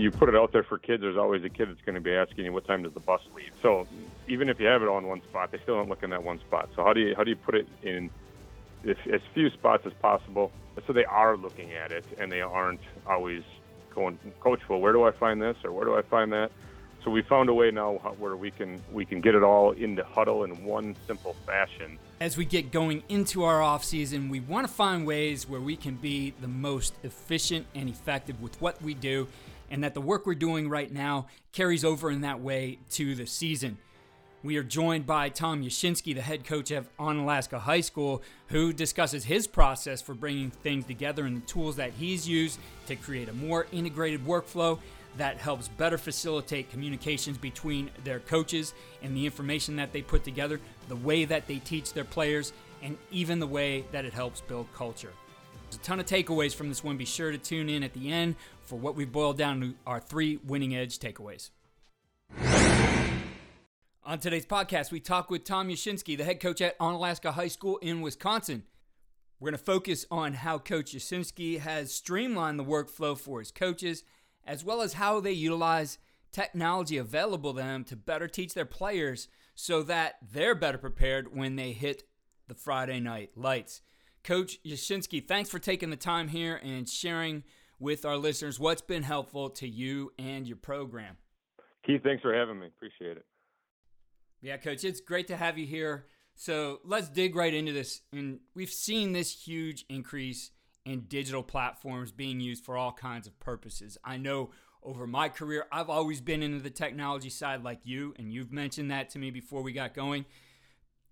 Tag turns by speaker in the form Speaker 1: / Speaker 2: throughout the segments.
Speaker 1: you put it out there for kids, there's always a kid that's going to be asking you what time does the bus leave. So even if you have it all in one spot, they still don't look in that one spot. So how do you how do you put it in as, as few spots as possible so they are looking at it and they aren't always going, Coach, well, where do I find this or where do I find that? So we found a way now where we can we can get it all into Hudl in one simple fashion.
Speaker 2: As we get going into our off season, we want to find ways where we can be the most efficient and effective with what we do, and that the work we're doing right now carries over in that way to the season. We are joined by Tom Yashinsky, the head coach of Onalaska High School, who discusses his process for bringing things together and the tools that he's used to create a more integrated workflow that helps better facilitate communications between their coaches and the information that they put together, the way that they teach their players, and even the way that it helps build culture. There's a ton of takeaways from this one. Be sure to tune in at the end for what we've boiled down to our three winning edge takeaways. On today's podcast, we talk with Tom Yashinsky, the head coach at Onalaska High School in Wisconsin. We're going to focus on how Coach Yashinsky has streamlined the workflow for his coaches as well as how they utilize technology available to them to better teach their players so that they're better prepared when they hit the Friday night lights. Coach Yashinsky, thanks for taking the time here and sharing with our listeners what's been helpful to you and your program.
Speaker 1: Keith, thanks for having me. Appreciate it.
Speaker 2: Yeah, Coach, it's great to have you here. So let's dig right into this. And we've seen this huge increase in digital platforms being used for all kinds of purposes. I know over my career, I've always been into the technology side like you, and you've mentioned that to me before we got going.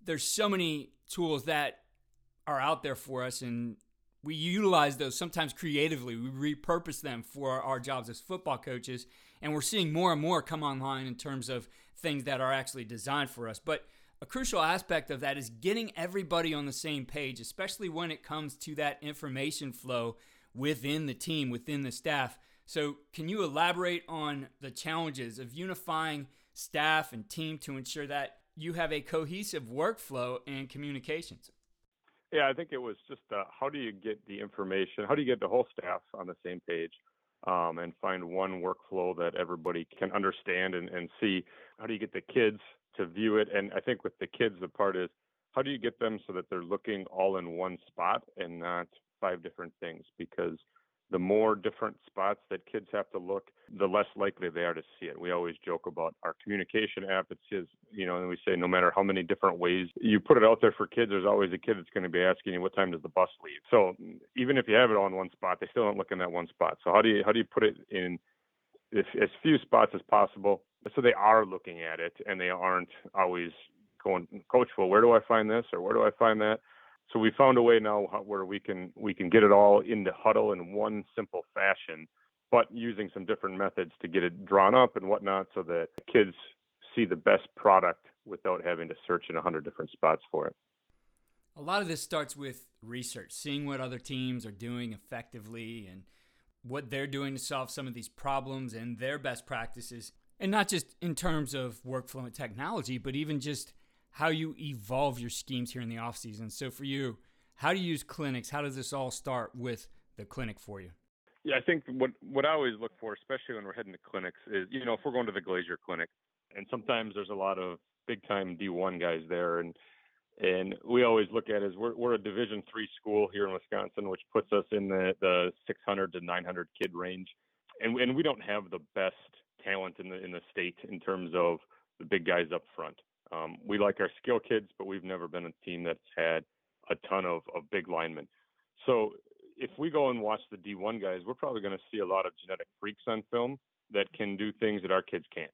Speaker 2: There's so many tools that are out there for us, and we utilize those sometimes creatively. We repurpose them for our jobs as football coaches, and we're seeing more and more come online in terms of things that are actually designed for us. But a crucial aspect of that is getting everybody on the same page, especially when it comes to that information flow within the team, within the staff. So, can you elaborate on the challenges of unifying staff and team to ensure that you have a cohesive workflow and communications?
Speaker 1: Yeah, I think it was just uh, how do you get the information? How do you get the whole staff on the same page um, and find one workflow that everybody can understand and, and see? How do you get the kids to view it. And I think with the kids, the part is how do you get them so that they're looking all in one spot and not five different things? Because the more different spots that kids have to look, the less likely they are to see it. We always joke about our communication app. It says, you know, and we say no matter how many different ways you put it out there for kids, there's always a kid that's going to be asking you what time does the bus leave. So even if you have it all in one spot, they still don't look in that one spot. So how do you how do you put it in as, as few spots as possible so they are looking at it and they aren't always going, Coach, well, where do I find this or where do I find that? So we found a way now where we can we can get it all into Hudl in one simple fashion, but using some different methods to get it drawn up and whatnot, so that kids see the best product without having to search in a hundred different spots for it.
Speaker 2: A lot of this starts with research, seeing what other teams are doing effectively and what they're doing to solve some of these problems and their best practices. And not just in terms of workflow and technology, but even just how you evolve your schemes here in the off season. So for you, how do you use clinics? How does this all start with the clinic for you?
Speaker 1: Yeah, I think what what I always look for, especially when we're heading to clinics, is you know if we're going to the Glazier Clinic, and sometimes there's a lot of big time D1 guys there, and and we always look at is we're we're a Division three school here in Wisconsin, which puts us in the the 600 to 900 kid range, and and we don't have the best talent in the in the state in terms of the big guys up front. Um, we like our skill kids, but we've never been a team that's had a ton of, of big linemen. So if we go and watch the D1 guys, we're probably going to see a lot of genetic freaks on film that can do things that our kids can't.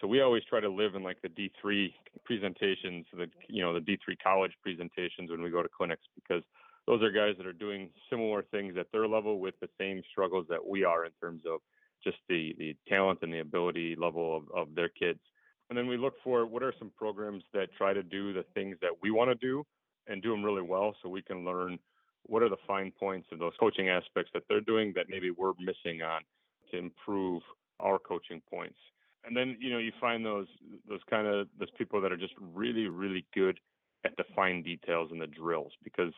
Speaker 1: So we always try to live in like the D3 presentations, the you know the D3 college presentations when we go to clinics because those are guys that are doing similar things at their level with the same struggles that we are in terms of just the the talent and the ability level of, of their kids. And then we look for what are some programs that try to do the things that we want to do and do them really well so we can learn what are the fine points of those coaching aspects that they're doing that maybe we're missing on to improve our coaching points. And then, you know, you find those those kind of those people that are just really, really good at the fine details and the drills because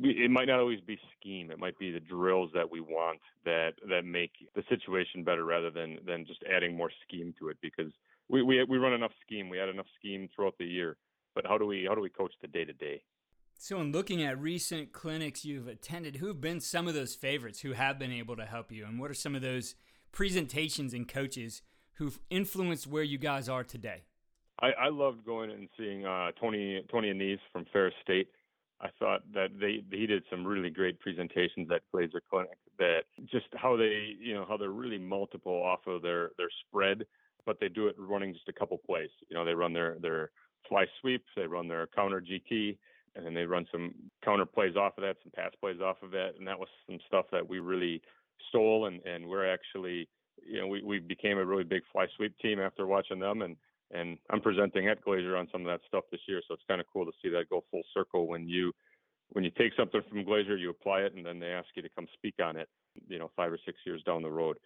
Speaker 1: we, it might not always be scheme. It might be the drills that we want that that make the situation better rather than than just adding more scheme to it because we we we run enough scheme. We had enough scheme throughout the year. But how do we how do we coach the day to day?
Speaker 2: So, in looking at recent clinics you've attended, who've been some of those favorites who have been able to help you, and what are some of those presentations and coaches who've influenced where you guys are today?
Speaker 1: I, I loved going and seeing uh, Tony Tony Annese from Ferris State. I thought that they he did some really great presentations at Glazier Clinic. That just how they you know how they're really multiple off of their their spread, but they do it running just a couple plays. You know they run their their fly sweep, they run their counter GT, and then they run some counter plays off of that, some pass plays off of that, and that was some stuff that we really stole, and and we're actually you know we we became a really big fly sweep team after watching them and and I'm presenting at Glazier on some of that stuff this year, so it's kind of cool to see that go full circle when you when you take something from Glazier, you apply it, and then they ask you to come speak on it. You know, five or six years down the road.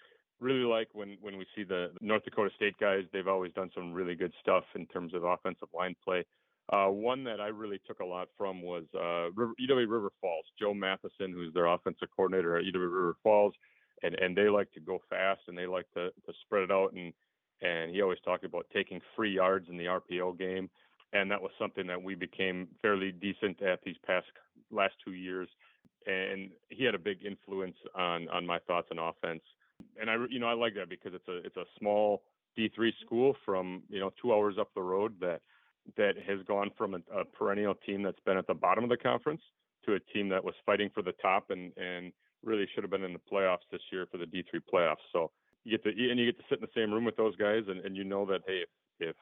Speaker 1: Really like when when we see the North Dakota State guys. They've always done some really good stuff in terms of offensive line play. Uh, one that I really took a lot from was uh, UW River Falls. Joe Matheson, who's their offensive coordinator at UW River Falls, and and they like to go fast and they like to to spread it out and and he always talked about taking free yards in the RPO game, and that was something that we became fairly decent at these past last two years. And he had a big influence on on my thoughts on offense, and I you know I like that because it's a it's a small D3 school from you know two hours up the road that that has gone from a, a perennial team that's been at the bottom of the conference to a team that was fighting for the top and and really should have been in the playoffs this year for the D3 playoffs. So you get to and you get to sit in the same room with those guys, and, and you know that hey, if, if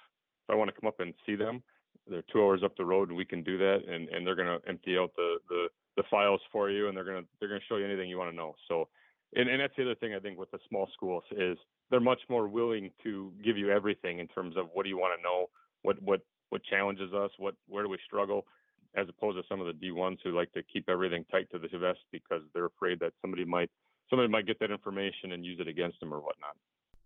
Speaker 1: I want to come up and see them, they're two hours up the road, and we can do that, and and they're gonna empty out the the the files for you, and they're gonna they're gonna show you anything you want to know. So, and and that's the other thing I think with the small schools is they're much more willing to give you everything in terms of what do you want to know, what what what challenges us, what where do we struggle, as opposed to some of the D1s who like to keep everything tight to the vest because they're afraid that somebody might somebody might get that information and use it against them or whatnot.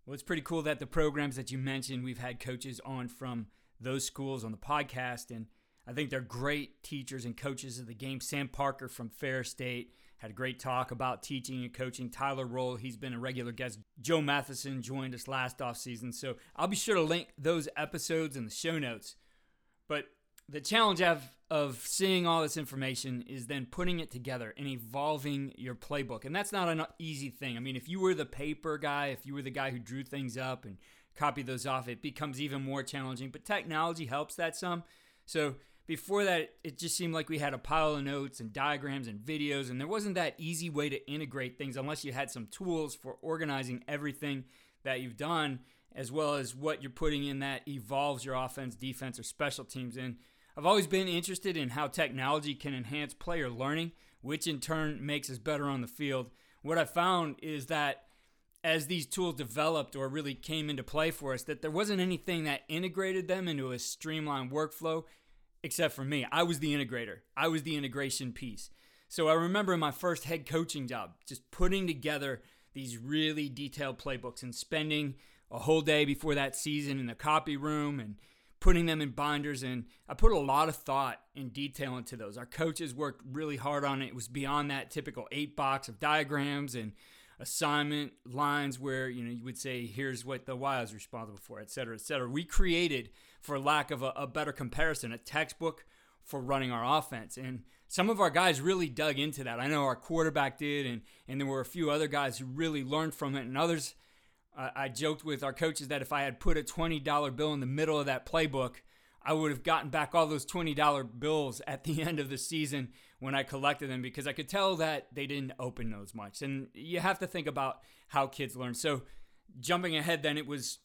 Speaker 2: Well, it's pretty cool that the programs that you mentioned, we've had coaches on from those schools on the podcast, and I think they're great teachers and coaches of the game. Sam Parker from Ferris State had a great talk about teaching and coaching. Tyler Roehl, he's been a regular guest. Joe Matheson joined us last off season, so I'll be sure to link those episodes in the show notes. But the challenge of of seeing all this information is then putting it together and evolving your playbook. And that's not an easy thing. I mean, if you were the paper guy, if you were the guy who drew things up and copied those off, it becomes even more challenging. But technology helps that some. So before that, it just seemed like we had a pile of notes and diagrams and videos, and there wasn't that easy way to integrate things unless you had some tools for organizing everything that you've done, as well as what you're putting in that evolves your offense, defense, or special teams in. I've always been interested in how technology can enhance player learning, which in turn makes us better on the field. What I found is that as these tools developed or really came into play for us, that there wasn't anything that integrated them into a streamlined workflow, except for me. I was the integrator, I was the integration piece. So I remember in my first head coaching job, just putting together these really detailed playbooks and spending a whole day before that season in the copy room and putting them in binders. And I put a lot of thought and detail into those. Our coaches worked really hard on it. It was beyond that typical eight box of diagrams and assignment lines where you know you would say here's what the y is responsible for et cetera et cetera we created for lack of a, a better comparison a textbook for running our offense and some of our guys really dug into that i know our quarterback did and and there were a few other guys who really learned from it and others I joked with our coaches that if I had put a $20 bill in the middle of that playbook, I would have gotten back all those $20 bills at the end of the season when I collected them because I could tell that they didn't open those much. And you have to think about how kids learn. So, jumping ahead, then it was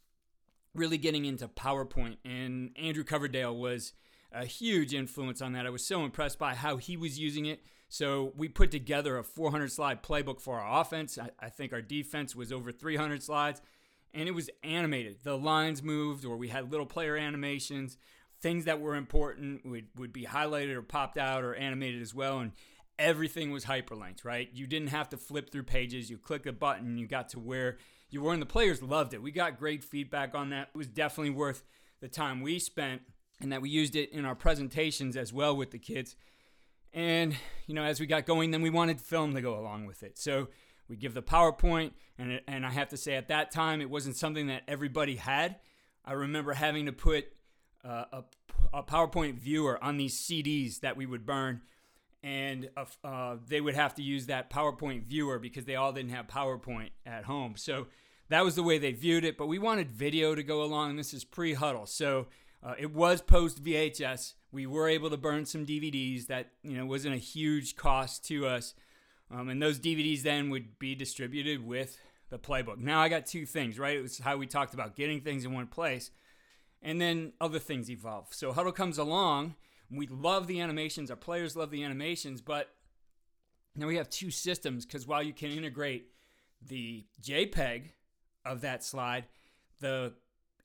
Speaker 2: really getting into PowerPoint, and Andrew Coverdale was a huge influence on that. I was so impressed by how he was using it. So we put together a 400 slide playbook for our offense. I, I, think our defense was over 300 slides, and it was animated. The lines moved, or we had little player animations. Things that were important would, would be highlighted or popped out or animated as well. And everything was hyperlinked, right? You didn't have to flip through pages. You click a button, you got to where you were, and the players loved it. We got great feedback on that. It was definitely worth the time we spent, and that we used it in our presentations as well with the kids And, you know, as we got going, then we wanted film to go along with it. So we give the PowerPoint, and, and I have to say at that time, it wasn't something that everybody had. I remember having to put uh, a, a, PowerPoint viewer on these CDs that we would burn, and uh, they would have to use that PowerPoint viewer because they all didn't have PowerPoint at home. So that was the way they viewed it. But we wanted video to go along. This is pre Hudl. so uh, it was post VHS. We were able to burn some DVDs. That you know wasn't a huge cost to us, um, and those DVDs then would be distributed with the playbook. Now I got two things, right? It was how we talked about getting things in one place, and then other things evolve. So Hudl comes along. We love the animations. Our players love the animations, but now we have two systems because while you can integrate the JPEG of that slide, the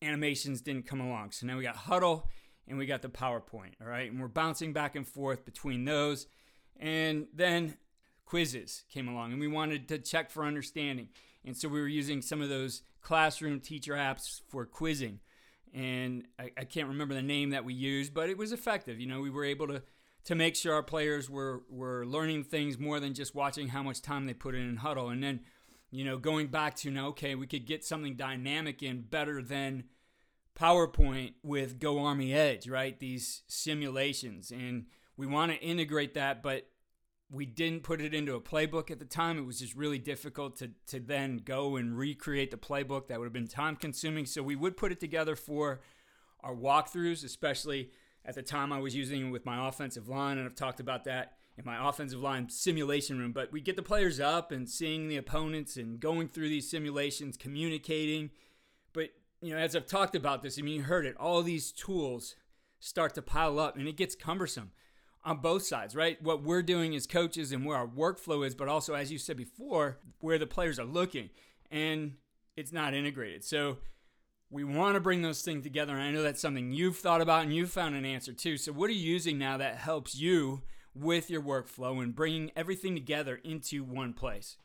Speaker 2: animations didn't come along. So now we got Hudl and we got the PowerPoint, all right? And we're bouncing back and forth between those. And then quizzes came along and we wanted to check for understanding. And so we were using some of those classroom teacher apps for quizzing. And I, I can't remember the name that we used, but it was effective. You know, we were able to to make sure our players were were learning things more than just watching how much time they put in in Hudl, And then you know, going back to now, okay, we could get something dynamic in better than PowerPoint with Go Army Edge, right? These simulations. And we want to integrate that, but we didn't put it into a playbook at the time. It was just really difficult to, to then go and recreate the playbook. That would have been time consuming. So we would put it together for our walkthroughs, especially at the time I was using it with my offensive line. And I've talked about that in my offensive line simulation room. But we get the players up and seeing the opponents and going through these simulations, communicating. But you know, as I've talked about this, I mean, you heard it. All these tools start to pile up, and it gets cumbersome on both sides, right? What we're doing as coaches and where our workflow is, but also, as you said before, where the players are looking, and it's not integrated. So we want to bring those things together. And I know that's something you've thought about and you've found an answer to. So, what are you using now that helps you with your workflow and bringing everything together into one place?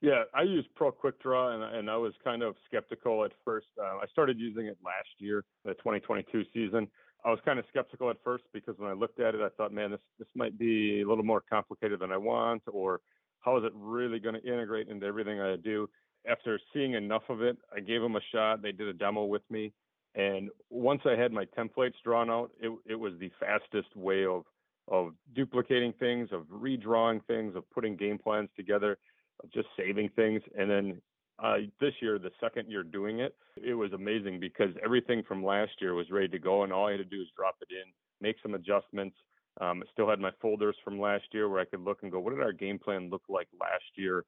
Speaker 1: Yeah, I use Pro Quick Draw, and, and I was kind of skeptical at first. Uh, I started using it last year, the 2022 season. I was kind of skeptical at first because when I looked at it, I thought, man, this this might be a little more complicated than I want, or how is it really going to integrate into everything I do? After seeing enough of it, I gave them a shot. They did a demo with me, and once I had my templates drawn out, it it was the fastest way of of duplicating things, of redrawing things, of putting game plans together, of just saving things. And then uh, this year, the second year doing it, it was amazing because everything from last year was ready to go, and all I had to do was drop it in, make some adjustments. Um, I still had my folders from last year where I could look and go, what did our game plan look like last year?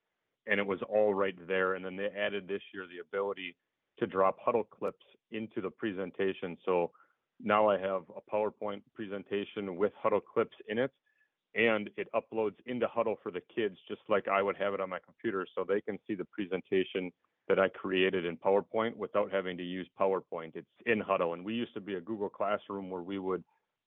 Speaker 1: And it was all right there. And then they added this year the ability to drop Hudl clips into the presentation. So now I have a PowerPoint presentation with Hudl clips in it, and it uploads into Hudl for the kids just like I would have it on my computer so they can see the presentation that I created in PowerPoint without having to use PowerPoint. It's in Hudl, And we used to be a Google Classroom where we would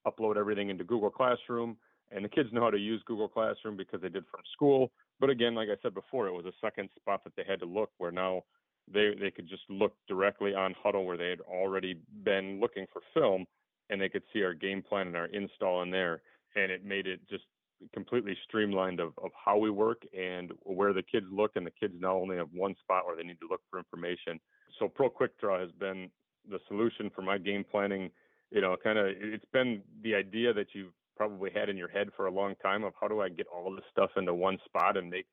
Speaker 1: upload everything into Google Classroom. And the kids know how to use Google Classroom because they did from school. But again, like I said before, it was a second spot that they had to look where now they they could just look directly on Hudl where they had already been looking for film, and they could see our game plan and our install in there, and it made it just completely streamlined of, of how we work and where the kids look and the kids now only have one spot where they need to look for information so pro quick draw has been the solution for my game planning you know kind of it's been the idea that you've probably had in your head for a long time of how do i get all this stuff into one spot and make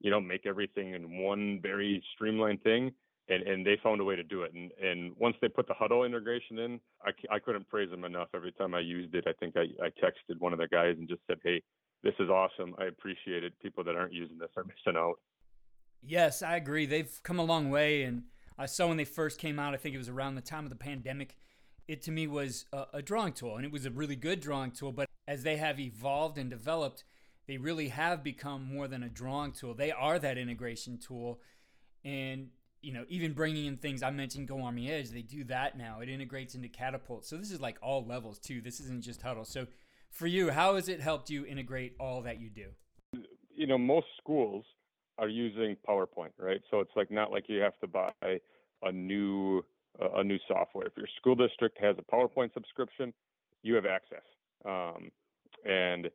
Speaker 1: you know, make everything in one very streamlined thing. And, and they found a way to do it. And, and once they put the Hudl integration in, I, I couldn't praise them enough. Every time I used it, I think I, I texted one of the guys and just said, Hey, this is awesome. I appreciate it. People that aren't using this are missing out.
Speaker 2: Yes, I agree. They've come a long way. And I saw when they first came out, I think it was around the time of the pandemic, it to me was a, a drawing tool. And it was a really good drawing tool. But as they have evolved and developed, they really have become more than a drawing tool. They are that integration tool. And, you know, even bringing in things I mentioned Go Army Edge, they do that now. It integrates into Catapult. So this is like all levels too. This isn't just Hudl. So for you, how has it helped you integrate all that you do?
Speaker 1: You know, most schools are using PowerPoint, right? So it's like not like you have to buy a new a new software. If your school district has a PowerPoint subscription, you have access. Um, and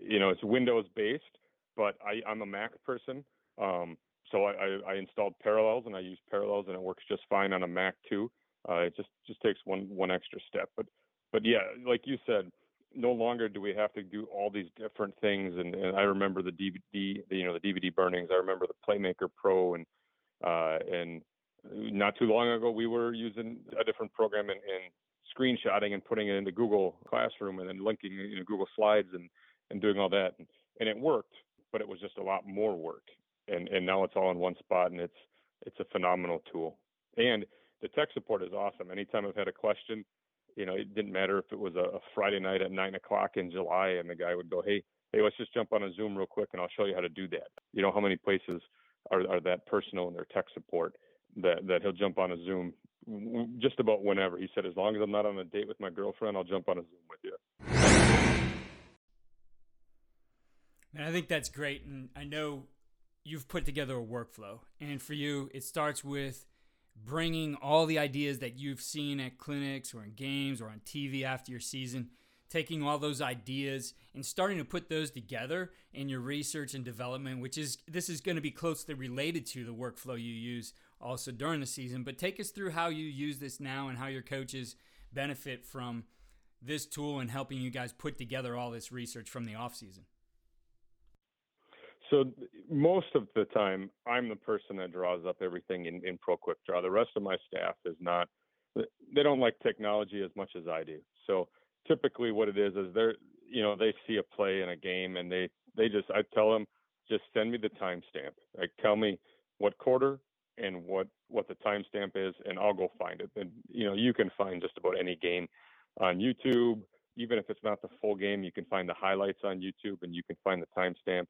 Speaker 1: you know, it's Windows based, but I, I'm a Mac person. Um, so I, I, installed Parallels and I use Parallels and it works just fine on a Mac too. Uh, it just just takes one one extra step. But but yeah, like you said, no longer do we have to do all these different things. And, and I remember the DVD, the, you know, the DVD burnings. I remember the Playmaker Pro, and uh, and not too long ago we were using a different program and, and screenshotting and putting it into Google Classroom and then linking you know Google Slides and and doing all that. And, and it worked, but it was just a lot more work. And and now it's all in one spot, and it's it's a phenomenal tool. And the tech support is awesome. Anytime I've had a question, you know, it didn't matter if it was a, a Friday night at nine o'clock in July, and the guy would go, "Hey, hey, let's just jump on a Zoom real quick, and I'll show you how to do that." You know how many places are are that personal in their tech support that that he'll jump on a Zoom just about whenever. He said, "As long as I'm not on a date with my girlfriend, I'll jump on a Zoom with you."
Speaker 2: And I think that's great, and I know you've put together a workflow, and for you, it starts with bringing all the ideas that you've seen at clinics or in games or on TV after your season, taking all those ideas and starting to put those together in your research and development, which is this is going to be closely related to the workflow you use also during the season. But take us through how you use this now and how your coaches benefit from this tool and helping you guys put together all this research from the off season.
Speaker 1: So most of the time, I'm the person that draws up everything in, in Pro Quick Draw. The rest of my staff is not. They don't like technology as much as I do. So typically, what it is is they're you know they see a play in a game and they they just I tell them just send me the timestamp. Like tell me what quarter and what what the timestamp is, and I'll go find it. And you know you can find just about any game on YouTube. Even if it's not the full game, you can find the highlights on YouTube and you can find the timestamp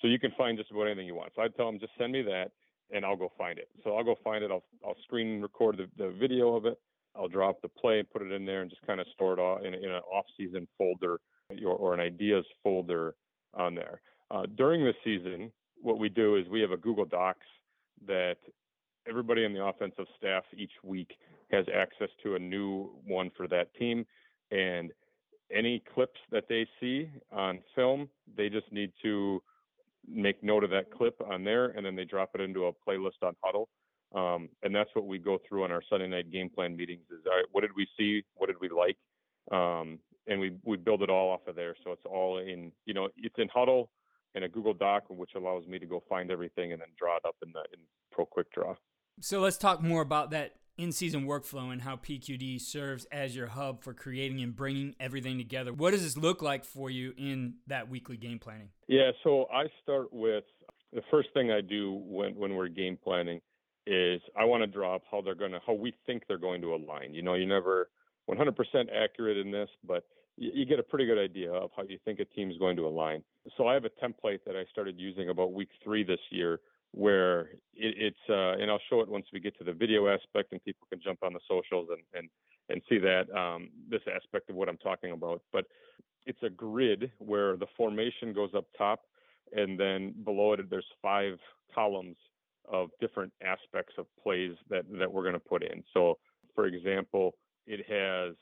Speaker 1: so you can find just about anything you want. So I tell them just send me that and I'll go find it. So I'll go find it. I'll I'll screen record the, the video of it. I'll drop the play and put it in there and just kind of store it in, in an off-season folder or, or an ideas folder on there. Uh, during the season, what we do is we have a Google Docs that everybody in the offensive staff each week has access to a new one for that team. And any clips that they see on film, they just need to make note of that clip on there, and then they drop it into a playlist on Hudl. Um, and that's what we go through on our Sunday night game plan meetings. Is all right, what did we see? What did we like? Um, and we we build it all off of there. So it's all in you know it's in Hudl and a Google Doc, which allows me to go find everything and then draw it up in the in Pro Quick Draw.
Speaker 2: So let's talk more about that in season workflow and how PQD serves as your hub for creating and bringing everything together. What does this look like for you in that weekly game planning?
Speaker 1: Yeah, so I start with the first thing I do when, when we're game planning is I want to draw up how they're going to, how we think they're going to align. You know, you're never 100% accurate in this, but you, you get a pretty good idea of how you think a team is going to align. So I have a template that I started using about week three this year where it, it's uh, and I'll show it once we get to the video aspect and people can jump on the socials and and and see that um, this aspect of what I'm talking about. But it's a grid where the formation goes up top, and then below it there's five columns of different aspects of plays that that we're going to put in. So, for example, it has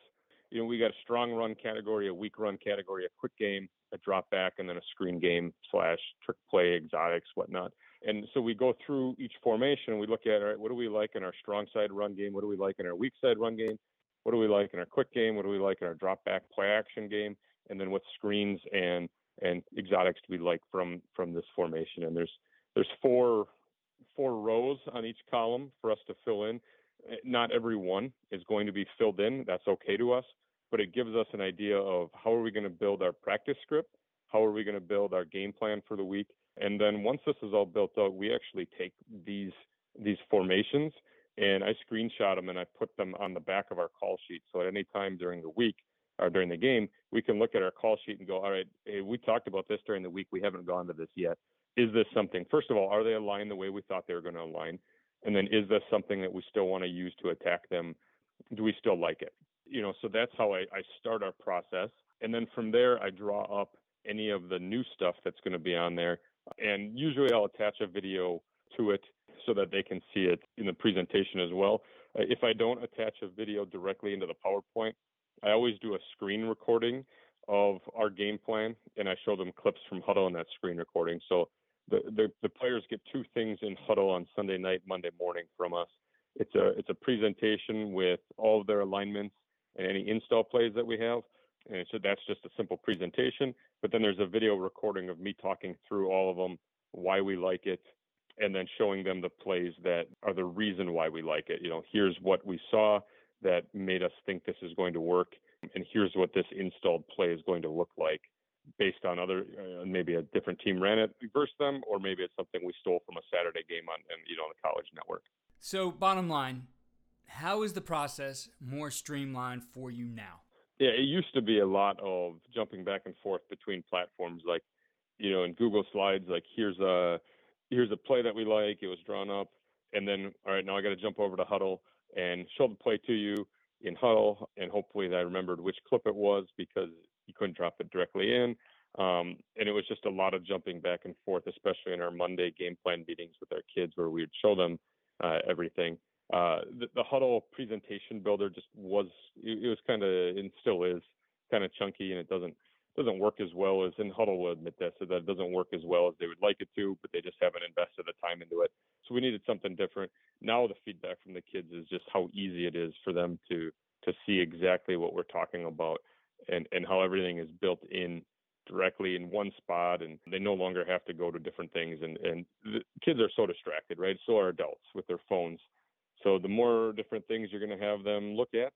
Speaker 1: you know we got a strong run category, a weak run category, a quick game, a drop back, and then a screen game slash trick play, exotics, whatnot. And so we go through each formation and we look at, all right, what do we like in our strong side run game? What do we like in our weak side run game? What do we like in our quick game? What do we like in our drop back play action game? And then what screens and and exotics do we like from from this formation? And there's there's four four rows on each column for us to fill in. Eh, not every one is going to be filled in. That's okay to us, but it gives us an idea of how are we going to build our practice script? How are we going to build our game plan for the week? And then once this is all built out, we actually take these these formations and I screenshot them and I put them on the back of our call sheet. So at any time during the week or during the game, we can look at our call sheet and go, all right, hey, we talked about this during the week. We haven't gone to this yet. Is this something? First of all, are they aligned the way we thought they were going to align? And then is this something that we still want to use to attack them? Do we still like it? You know, so that's how I, I start our process. And then from there, I draw up any of the new stuff that's going to be on there and usually I'll attach a video to it so that they can see it in the presentation as well. Uh, if I don't attach a video directly into the PowerPoint, I always do a screen recording of our game plan, and I show them clips from Hudl and that screen recording. So the, the, the players get two things in Hudl on Sunday night, Monday morning from us. It's a it's a presentation with all of their alignments and any install plays that we have. And so that's just a simple presentation. But then there's a video recording of me talking through all of them, why we like it, and then showing them the plays that are the reason why we like it. You know, here's what we saw that made us think this is going to work, and here's what this installed play is going to look like based on other uh, maybe a different team ran it versus them, or maybe it's something we stole from a Saturday game on and you know on the college network.
Speaker 2: So bottom line, how is the process more streamlined for you now?
Speaker 1: Yeah, it used to be a lot of jumping back and forth between platforms, like you know in Google Slides, like here's a here's a play that we like, it was drawn up, and then all right now I got to jump over to Hudl and show the play to you in Hudl, and hopefully I remembered which clip it was because you couldn't drop it directly in. Um, and it was just a lot of jumping back and forth, especially in our Monday game plan meetings with our kids, where we would show them uh, everything. Uh, the, the Hudl presentation builder just was it, it was kind of and still is kind of chunky, and it doesn't doesn't work as well as and Hudl will admit this, so that it doesn't work as well as they would like it to, but they just haven't invested the time into it. So we needed something different. Now the feedback from the kids is just how easy it is for them to to see exactly what we're talking about and, and how everything is built in directly in one spot and they no longer have to go to different things and, and the kids are so distracted, right? So are adults with their phones. So the more different things you're going to have them look at,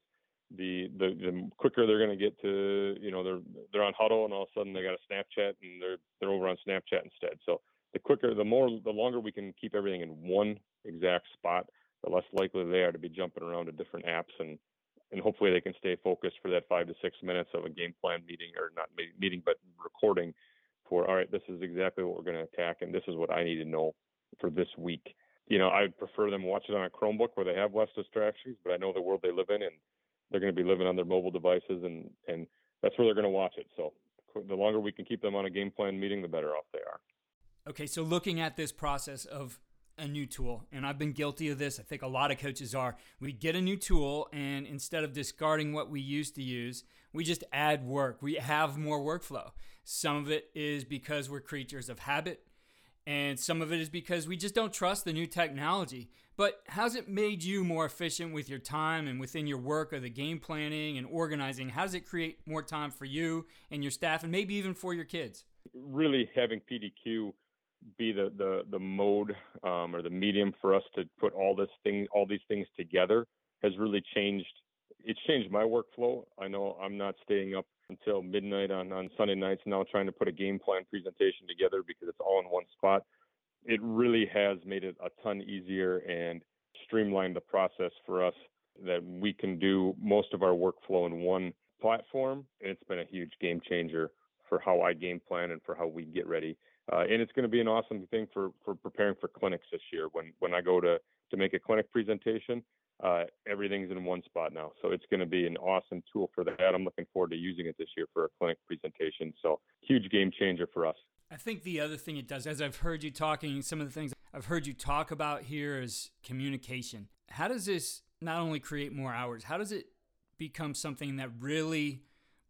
Speaker 1: the, the the quicker they're going to get to you know they're they're on Hudl and all of a sudden they got a Snapchat and they're they're over on Snapchat instead. So the quicker, the more, the longer we can keep everything in one exact spot, the less likely they are to be jumping around to different apps and and hopefully they can stay focused for that five to six minutes of a game plan meeting or not meeting but recording for all right this is exactly what we're going to attack and this is what i need to know for this week you know i'd prefer them watch it on a chromebook where they have less distractions but i know the world they live in and they're going to be living on their mobile devices and and that's where they're going to watch it so the longer we can keep them on a game plan meeting the better off they are
Speaker 2: okay so looking at this process of a new tool. And I've been guilty of this. I think a lot of coaches are. We get a new tool, and instead of discarding what we used to use, we just add work. We have more workflow. Some of it is because we're creatures of habit, and some of it is because we just don't trust the new technology. But how's it made you more efficient with your time and within your work or the game planning and organizing? How does it create more time for you and your staff and maybe even for your kids?
Speaker 1: Really having PDQ be the the the mode um, or the medium for us to put all this thing all these things together has really changed it's changed my workflow i know i'm not staying up until midnight on on sunday nights now trying to put a game plan presentation together because it's all in one spot. It really has made it a ton easier and streamlined the process for us that we can do most of our workflow in one platform. And it's been a huge game changer for how i game plan and for how we get ready. Uh, and it's going to be an awesome thing for for preparing for clinics this year. When when I go to to make a clinic presentation, uh, everything's in one spot now. So it's going to be an awesome tool for that. I'm looking forward to using it this year for a clinic presentation. So huge game changer for us.
Speaker 2: I think the other thing it does, as I've heard you talking, some of the things I've heard you talk about here is communication. How does this not only create more hours, how does it become something that really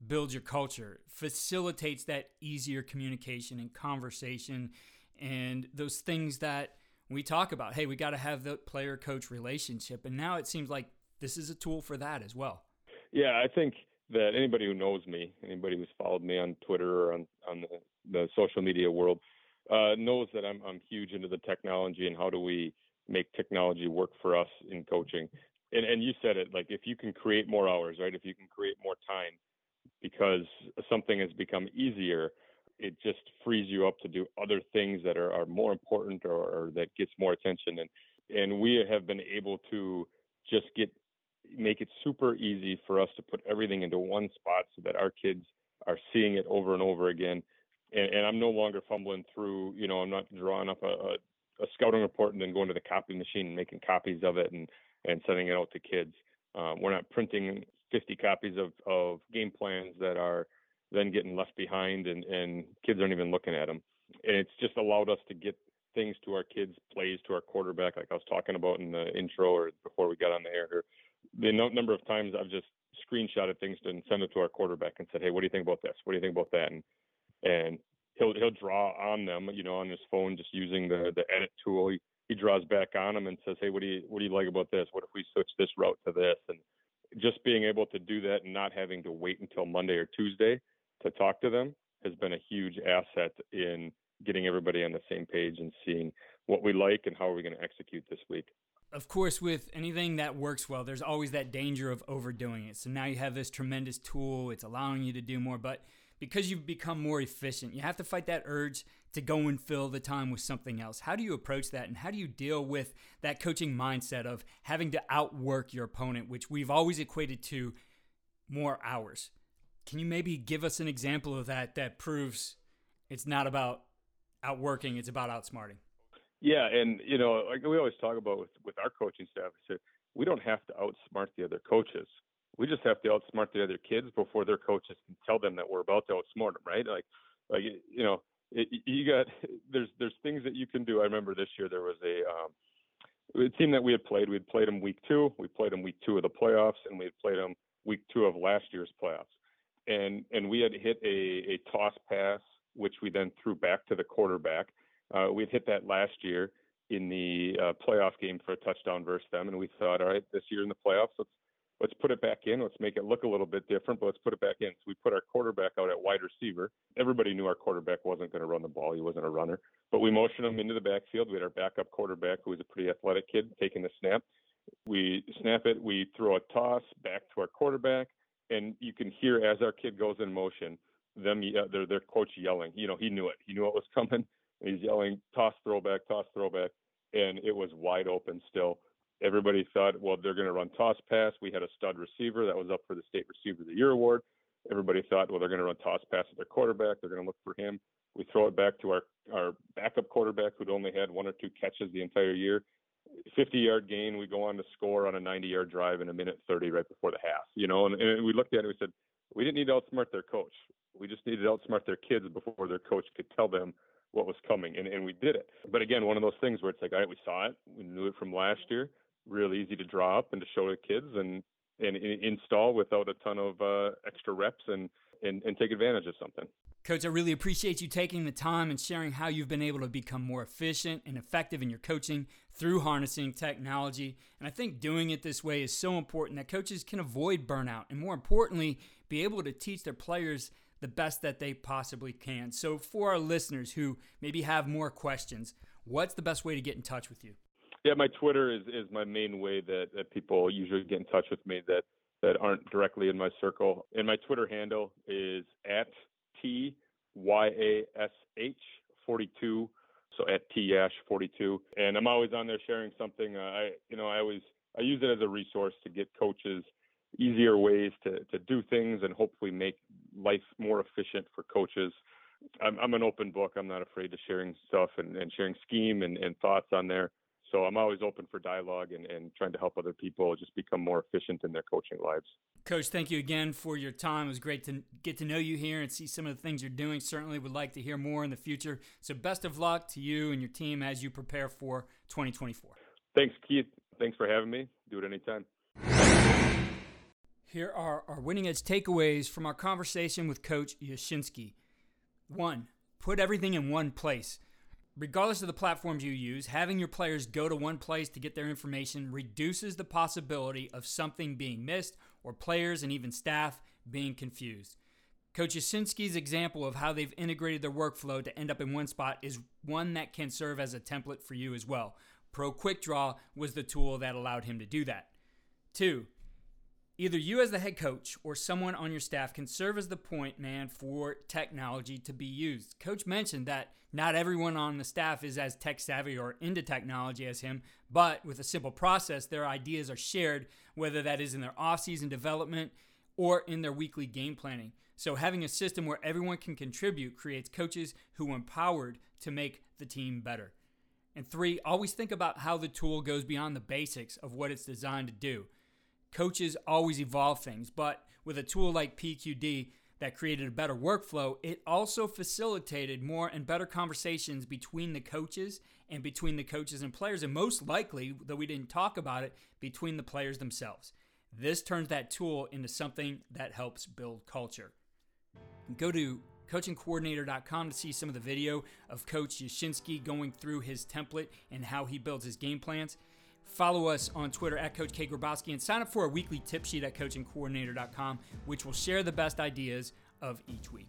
Speaker 2: builds your culture, facilitates that easier communication and conversation and those things that we talk about. Hey, we got to have the player coach relationship. And now it seems like this is a tool for that as well.
Speaker 1: Yeah, I think that anybody who knows me, anybody who's followed me on Twitter or on, on the, the social media world, uh, knows that I'm, I'm huge into the technology and how do we make technology work for us in coaching. And, and you said it like if you can create more hours, right? If you can create more time, because something has become easier, it just frees you up to do other things that are, are more important or, or that gets more attention. And and we have been able to just get make it super easy for us to put everything into one spot so that our kids are seeing it over and over again. And, and I'm no longer fumbling through, you know, I'm not drawing up a, a, a, scouting report and then going to the copy machine and making copies of it and, and sending it out to kids. Um, we're not printing 50 copies of, of game plans that are then getting left behind and, and kids aren't even looking at them. And it's just allowed us to get things to our kids, plays to our quarterback, like I was talking about in the intro or before we got on the air here. The number of times I've just screenshotted things and sent it to our quarterback and said, "Hey, what do you think about this? What do you think about that?" And and he'll he'll draw on them, you know, on his phone just using the the edit tool. He, he draws back on them and says, "Hey, what do you what do you like about this? What if we switch this route to this?" And just being able to do that and not having to wait until Monday or Tuesday to talk to them has been a huge asset in getting everybody on the same page and seeing what we like and how are we going to execute this week.
Speaker 2: Of course, with anything that works well, there's always that danger of overdoing it. So now you have this tremendous tool, it's allowing you to do more, but because you've become more efficient, you have to fight that urge to go and fill the time with something else. How do you approach that and how do you deal with that coaching mindset of having to outwork your opponent, which we've always equated to more hours? Can you maybe give us an example of that that proves it's not about outworking, it's about outsmarting?
Speaker 1: Yeah, and you know, like we always talk about with with our coaching staff, is we don't have to outsmart the other coaches. We just have to outsmart the other kids before their coaches can tell them that we're about to outsmart them, right? Like, like you know, it, you got there's there's things that you can do. I remember this year there was a um, a team that we had played. We had played them week two. We played them week two of the playoffs, and we had played them week two of last year's playoffs and and we had hit a, a toss pass, which we then threw back to the quarterback. Uh, we had hit that last year in the uh, playoff game for a touchdown versus them, and we thought, all right, this year in the playoffs, let's let's put it back in. Let's make it look a little bit different, but let's put it back in. So we put our quarterback out at wide receiver. Everybody knew our quarterback wasn't going to run the ball. He wasn't a runner, but we motioned him into the backfield. We had our backup quarterback, who was a pretty athletic kid, taking the snap. We snap it. We throw a toss back to our quarterback and you can hear as our kid goes in motion, them uh, their their coach yelling. You know, he knew it. He knew it was coming. He's yelling, toss throwback, toss throwback, and it was wide open still. Everybody thought, well, they're going to run toss pass. We had a stud receiver that was up for the state receiver of the year award. Everybody thought, well, they're going to run toss pass at their quarterback. They're going to look for him. We throw it back to our our backup quarterback who'd only had one or two catches the entire year. 50 yard gain. We go on to score on a 90 yard drive in a minute 30 right before the half. You know, and, and we looked at it and we said, we didn't need to outsmart their coach. We just needed to outsmart their kids before their coach could tell them what was coming. And, and we did it. But again, one of those things where it's like, all right, we saw it. We knew it from last year. Real easy to draw up and to show the kids and, and, and install without a ton of uh, extra reps and, and, and take advantage of something.
Speaker 2: Coach, I really appreciate you taking the time and sharing how you've been able to become more efficient and effective in your coaching through harnessing technology. And I think doing it this way is so important that coaches can avoid burnout and, more importantly, be able to teach their players the best that they possibly can. So, for our listeners who maybe have more questions, what's the best way to get in touch with you?
Speaker 1: Yeah, my Twitter is, is my main way that, that people usually get in touch with me that, that aren't directly in my circle. And my Twitter handle is at T Y A S H 42. So at T Yash 42. And I'm always on there sharing something. Uh, I, you know, I always, I use it as a resource to get coaches easier ways to, to do things and hopefully make life more efficient for coaches. I'm, I'm an open book. I'm not afraid to sharing stuff and, and sharing scheme and, and thoughts on there. So I'm always open for dialogue and, and trying to help other people just become more efficient in their coaching lives.
Speaker 2: Coach, thank you again for your time. It was great to get to know you here and see some of the things you're doing. Certainly would like to hear more in the future. So best of luck to you and your team as you prepare for 2024.
Speaker 1: Thanks, Keith. Thanks for having me. Do it anytime.
Speaker 2: Here are our winning edge takeaways from our conversation with Coach Yashinsky. One, put everything in one place. Regardless of the platforms you use, having your players go to one place to get their information reduces the possibility of something being missed or players and even staff being confused. Coach Yashinsky's example of how they've integrated their workflow to end up in one spot is one that can serve as a template for you as well. Pro Quick Draw was the tool that allowed him to do that. Two, Either you, as the head coach, or someone on your staff can serve as the point man for technology to be used. Coach mentioned that not everyone on the staff is as tech savvy or into technology as him, but with a simple process, their ideas are shared, whether that is in their off-season development or in their weekly game planning. So, having a system where everyone can contribute creates coaches who are empowered to make the team better. And three, always think about how the tool goes beyond the basics of what it's designed to do. Coaches always evolve things, but with a tool like PQD that created a better workflow, it also facilitated more and better conversations between the coaches and between the coaches and players, and most likely, though we didn't talk about it, between the players themselves. This turns that tool into something that helps build culture. Go to coachingcoordinator.com to see some of the video of Coach Yashinsky going through his template and how he builds his game plans. Follow us on Twitter at Coach K. Grabowski and sign up for our weekly tip sheet at coachingcoordinator.com, which will share the best ideas of each week.